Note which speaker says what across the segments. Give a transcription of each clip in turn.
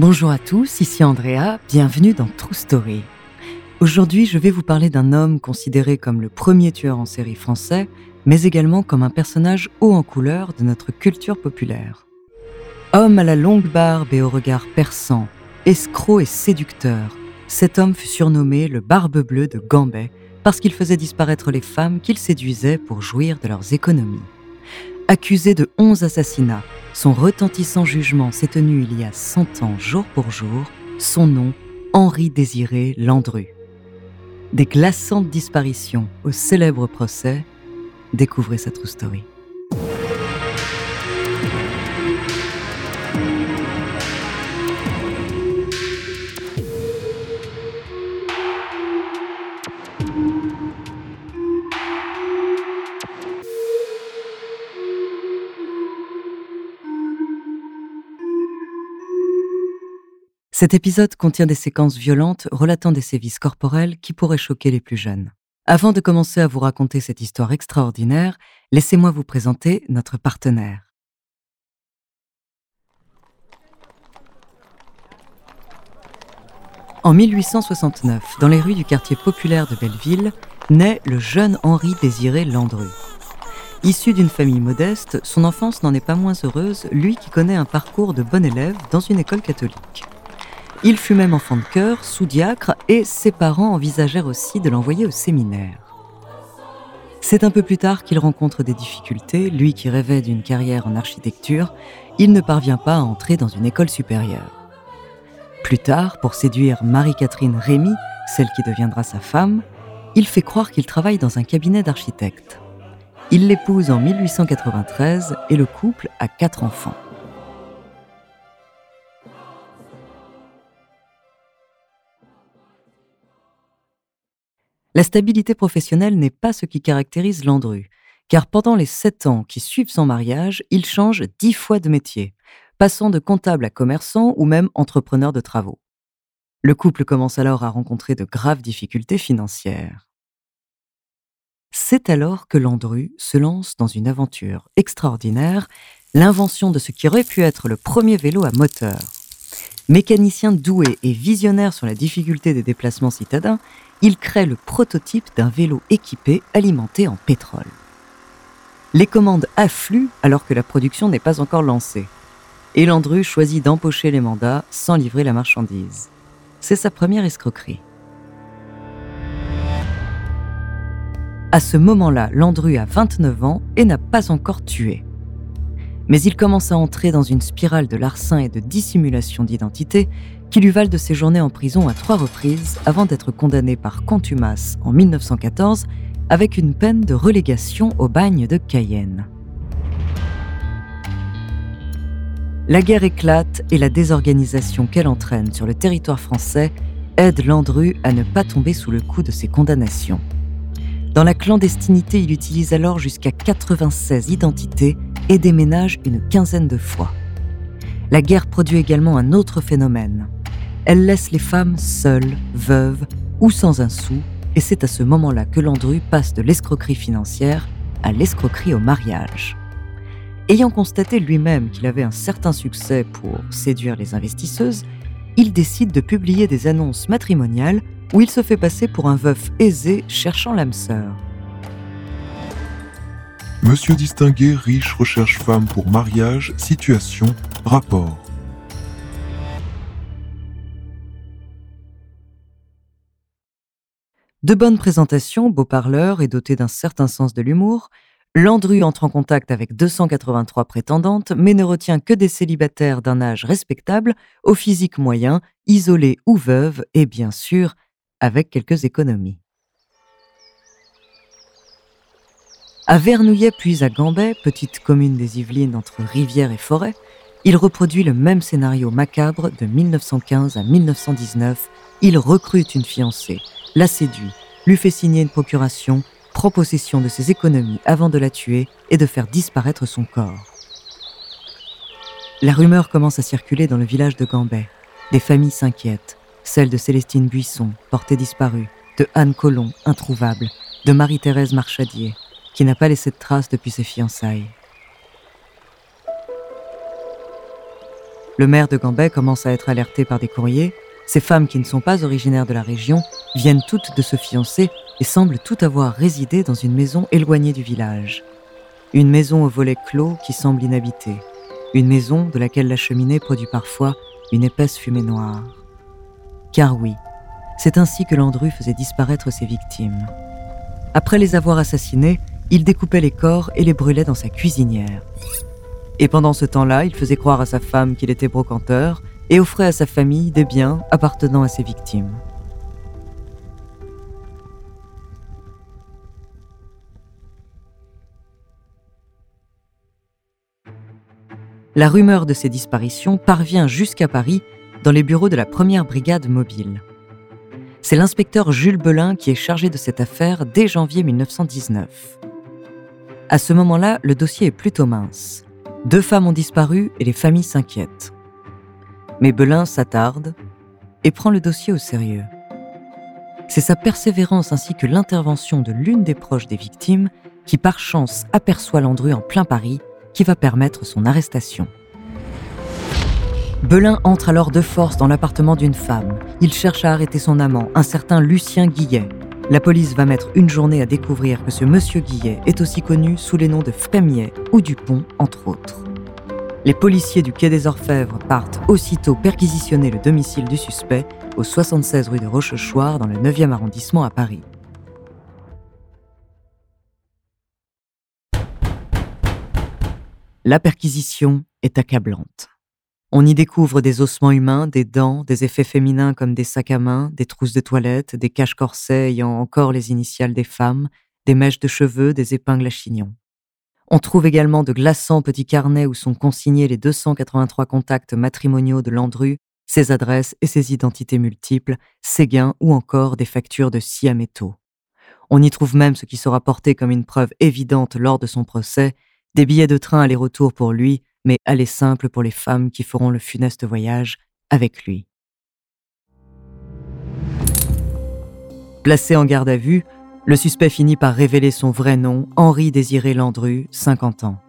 Speaker 1: Bonjour à tous, ici Andrea, bienvenue dans True Story. Aujourd'hui, je vais vous parler d'un homme considéré comme le premier tueur en série français, mais également comme un personnage haut en couleur de notre culture populaire. Homme à la longue barbe et au regard perçant, escroc et séducteur, cet homme fut surnommé le Barbe Bleue de Gambet parce qu'il faisait disparaître les femmes qu'il séduisait pour jouir de leurs économies. Accusé de 11 assassinats, son retentissant jugement s'est tenu il y a 100 ans jour pour jour, son nom, Henri Désiré Landru. Des glaçantes disparitions au célèbre procès, découvrez sa true story. Cet épisode contient des séquences violentes relatant des sévices corporels qui pourraient choquer les plus jeunes. Avant de commencer à vous raconter cette histoire extraordinaire, laissez-moi vous présenter notre partenaire. En 1869, dans les rues du quartier populaire de Belleville, naît le jeune Henri Désiré Landru. Issu d'une famille modeste, son enfance n'en est pas moins heureuse, lui qui connaît un parcours de bon élève dans une école catholique. Il fut même enfant de cœur, sous-diacre, et ses parents envisagèrent aussi de l'envoyer au séminaire. C'est un peu plus tard qu'il rencontre des difficultés, lui qui rêvait d'une carrière en architecture, il ne parvient pas à entrer dans une école supérieure. Plus tard, pour séduire Marie-Catherine Rémy, celle qui deviendra sa femme, il fait croire qu'il travaille dans un cabinet d'architecte. Il l'épouse en 1893 et le couple a quatre enfants. La stabilité professionnelle n'est pas ce qui caractérise Landru, car pendant les sept ans qui suivent son mariage, il change dix fois de métier, passant de comptable à commerçant ou même entrepreneur de travaux. Le couple commence alors à rencontrer de graves difficultés financières. C'est alors que Landru se lance dans une aventure extraordinaire, l'invention de ce qui aurait pu être le premier vélo à moteur. Mécanicien doué et visionnaire sur la difficulté des déplacements citadins, il crée le prototype d'un vélo équipé alimenté en pétrole. Les commandes affluent alors que la production n'est pas encore lancée. Et Landru choisit d'empocher les mandats sans livrer la marchandise. C'est sa première escroquerie. À ce moment-là, Landru a 29 ans et n'a pas encore tué. Mais il commence à entrer dans une spirale de larcin et de dissimulation d'identité qui lui valent de séjourner en prison à trois reprises avant d'être condamné par contumace en 1914 avec une peine de relégation au bagne de Cayenne. La guerre éclate et la désorganisation qu'elle entraîne sur le territoire français aide Landru à ne pas tomber sous le coup de ses condamnations. Dans la clandestinité, il utilise alors jusqu'à 96 identités et déménage une quinzaine de fois. La guerre produit également un autre phénomène, elle laisse les femmes seules, veuves ou sans un sou, et c'est à ce moment-là que Landru passe de l'escroquerie financière à l'escroquerie au mariage. Ayant constaté lui-même qu'il avait un certain succès pour séduire les investisseuses, il décide de publier des annonces matrimoniales où il se fait passer pour un veuf aisé cherchant l'âme sœur.
Speaker 2: Monsieur distingué, riche, recherche femme pour mariage, situation, rapport.
Speaker 1: De bonnes présentations, beau parleur et doté d'un certain sens de l'humour, Landru entre en contact avec 283 prétendantes, mais ne retient que des célibataires d'un âge respectable, au physique moyen, isolés ou veuves, et bien sûr, avec quelques économies. À Vernouillet puis à Gambais, petite commune des Yvelines entre rivière et forêt, il reproduit le même scénario macabre de 1915 à 1919. Il recrute une fiancée, la séduit, lui fait signer une procuration, prend possession de ses économies avant de la tuer et de faire disparaître son corps. La rumeur commence à circuler dans le village de Gambais. Des familles s'inquiètent, celle de Célestine Buisson, portée disparue, de Anne Colomb, introuvable, de Marie-Thérèse Marchadier, qui n'a pas laissé de traces depuis ses fiançailles. Le maire de Gambais commence à être alerté par des courriers ces femmes qui ne sont pas originaires de la région viennent toutes de se fiancer et semblent toutes avoir résidé dans une maison éloignée du village. Une maison au volet clos qui semble inhabitée. Une maison de laquelle la cheminée produit parfois une épaisse fumée noire. Car oui, c'est ainsi que Landru faisait disparaître ses victimes. Après les avoir assassinées, il découpait les corps et les brûlait dans sa cuisinière. Et pendant ce temps-là, il faisait croire à sa femme qu'il était brocanteur et offrait à sa famille des biens appartenant à ses victimes. La rumeur de ces disparitions parvient jusqu'à Paris dans les bureaux de la première brigade mobile. C'est l'inspecteur Jules Belin qui est chargé de cette affaire dès janvier 1919. À ce moment-là, le dossier est plutôt mince. Deux femmes ont disparu et les familles s'inquiètent. Mais Belin s'attarde et prend le dossier au sérieux. C'est sa persévérance ainsi que l'intervention de l'une des proches des victimes qui par chance aperçoit Landru en plein Paris qui va permettre son arrestation. Belin entre alors de force dans l'appartement d'une femme. Il cherche à arrêter son amant, un certain Lucien Guillet. La police va mettre une journée à découvrir que ce monsieur Guillet est aussi connu sous les noms de Frémier ou Dupont, entre autres. Les policiers du Quai des Orfèvres partent aussitôt perquisitionner le domicile du suspect au 76 rue de Rochechouart dans le 9e arrondissement à Paris. La perquisition est accablante. On y découvre des ossements humains, des dents, des effets féminins comme des sacs à main, des trousses de toilette, des caches-corsets ayant encore les initiales des femmes, des mèches de cheveux, des épingles à chignon. On trouve également de glaçants petits carnets où sont consignés les 283 contacts matrimoniaux de Landru, ses adresses et ses identités multiples, ses gains ou encore des factures de scie à métaux. On y trouve même ce qui sera porté comme une preuve évidente lors de son procès, des billets de train aller-retour pour lui, mais aller simple pour les femmes qui feront le funeste voyage avec lui. Placé en garde à vue, le suspect finit par révéler son vrai nom, Henri Désiré Landru, 50 ans.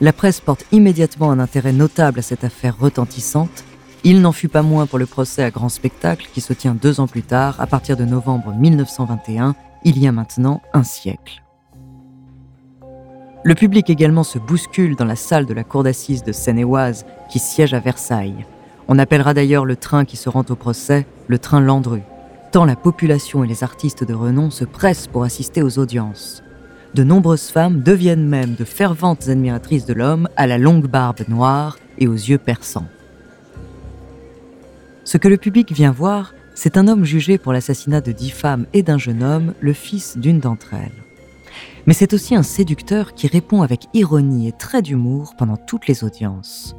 Speaker 1: La presse porte immédiatement un intérêt notable à cette affaire retentissante. Il n'en fut pas moins pour le procès à grand spectacle qui se tient deux ans plus tard, à partir de novembre 1921, il y a maintenant un siècle. Le public également se bouscule dans la salle de la cour d'assises de Seine-et-Oise qui siège à Versailles. On appellera d'ailleurs le train qui se rend au procès le train Landru tant la population et les artistes de renom se pressent pour assister aux audiences. De nombreuses femmes deviennent même de ferventes admiratrices de l'homme à la longue barbe noire et aux yeux perçants. Ce que le public vient voir, c'est un homme jugé pour l'assassinat de dix femmes et d'un jeune homme, le fils d'une d'entre elles. Mais c'est aussi un séducteur qui répond avec ironie et trait d'humour pendant toutes les audiences.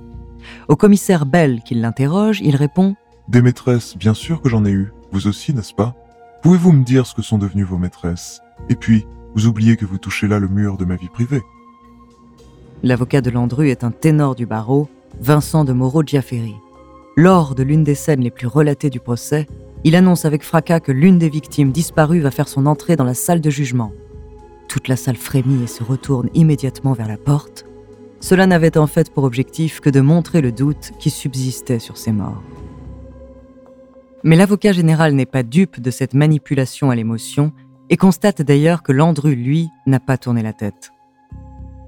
Speaker 1: Au commissaire Bell qui l'interroge, il répond
Speaker 2: Des maîtresses, bien sûr que j'en ai eu. Vous aussi, n'est-ce pas? Pouvez-vous me dire ce que sont devenues vos maîtresses? Et puis, vous oubliez que vous touchez là le mur de ma vie privée.
Speaker 1: L'avocat de Landru est un ténor du barreau, Vincent de Moreau-Giaferi. Lors de l'une des scènes les plus relatées du procès, il annonce avec fracas que l'une des victimes disparues va faire son entrée dans la salle de jugement. Toute la salle frémit et se retourne immédiatement vers la porte. Cela n'avait en fait pour objectif que de montrer le doute qui subsistait sur ces morts. Mais l'avocat général n'est pas dupe de cette manipulation à l'émotion et constate d'ailleurs que Landru, lui, n'a pas tourné la tête.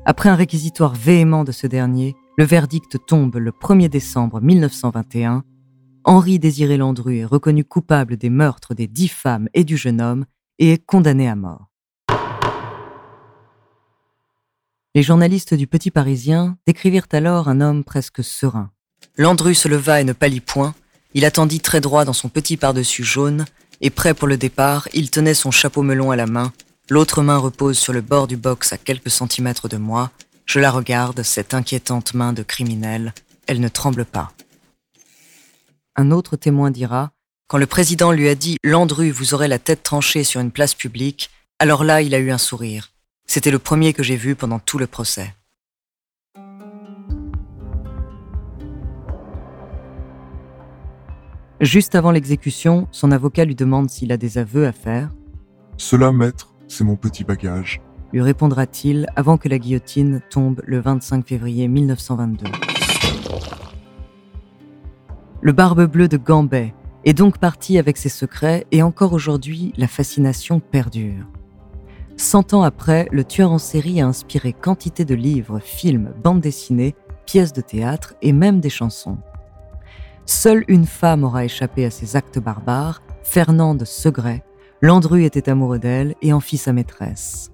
Speaker 1: Après un réquisitoire véhément de ce dernier, le verdict tombe le 1er décembre 1921. Henri Désiré Landru est reconnu coupable des meurtres des dix femmes et du jeune homme et est condamné à mort. Les journalistes du Petit Parisien décrivirent alors un homme presque serein. Landru se leva et ne pâlit point. Il attendit très droit dans son petit par-dessus jaune, et prêt pour le départ, il tenait son chapeau melon à la main. L'autre main repose sur le bord du box à quelques centimètres de moi, je la regarde, cette inquiétante main de criminel. Elle ne tremble pas. Un autre témoin dira Quand le président lui a dit Landru, vous aurez la tête tranchée sur une place publique, alors là, il a eu un sourire. C'était le premier que j'ai vu pendant tout le procès. Juste avant l'exécution, son avocat lui demande s'il a des aveux à faire.
Speaker 2: Cela, maître, c'est mon petit bagage
Speaker 1: lui répondra-t-il avant que la guillotine tombe le 25 février 1922. Le Barbe Bleue de Gambet est donc parti avec ses secrets et encore aujourd'hui, la fascination perdure. Cent ans après, le tueur en série a inspiré quantité de livres, films, bandes dessinées, pièces de théâtre et même des chansons. Seule une femme aura échappé à ces actes barbares, Fernande Segret. Landru était amoureux d'elle et en fit sa maîtresse.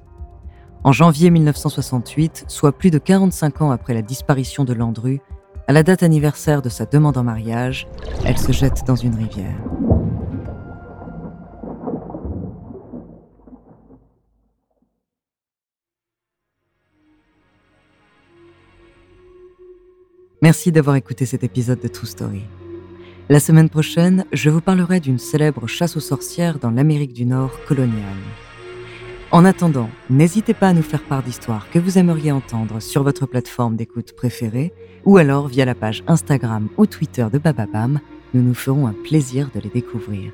Speaker 1: En janvier 1968, soit plus de 45 ans après la disparition de Landru, à la date anniversaire de sa demande en mariage, elle se jette dans une rivière. Merci d'avoir écouté cet épisode de True Story. La semaine prochaine, je vous parlerai d'une célèbre chasse aux sorcières dans l'Amérique du Nord coloniale. En attendant, n'hésitez pas à nous faire part d'histoires que vous aimeriez entendre sur votre plateforme d'écoute préférée ou alors via la page Instagram ou Twitter de Bababam. Nous nous ferons un plaisir de les découvrir.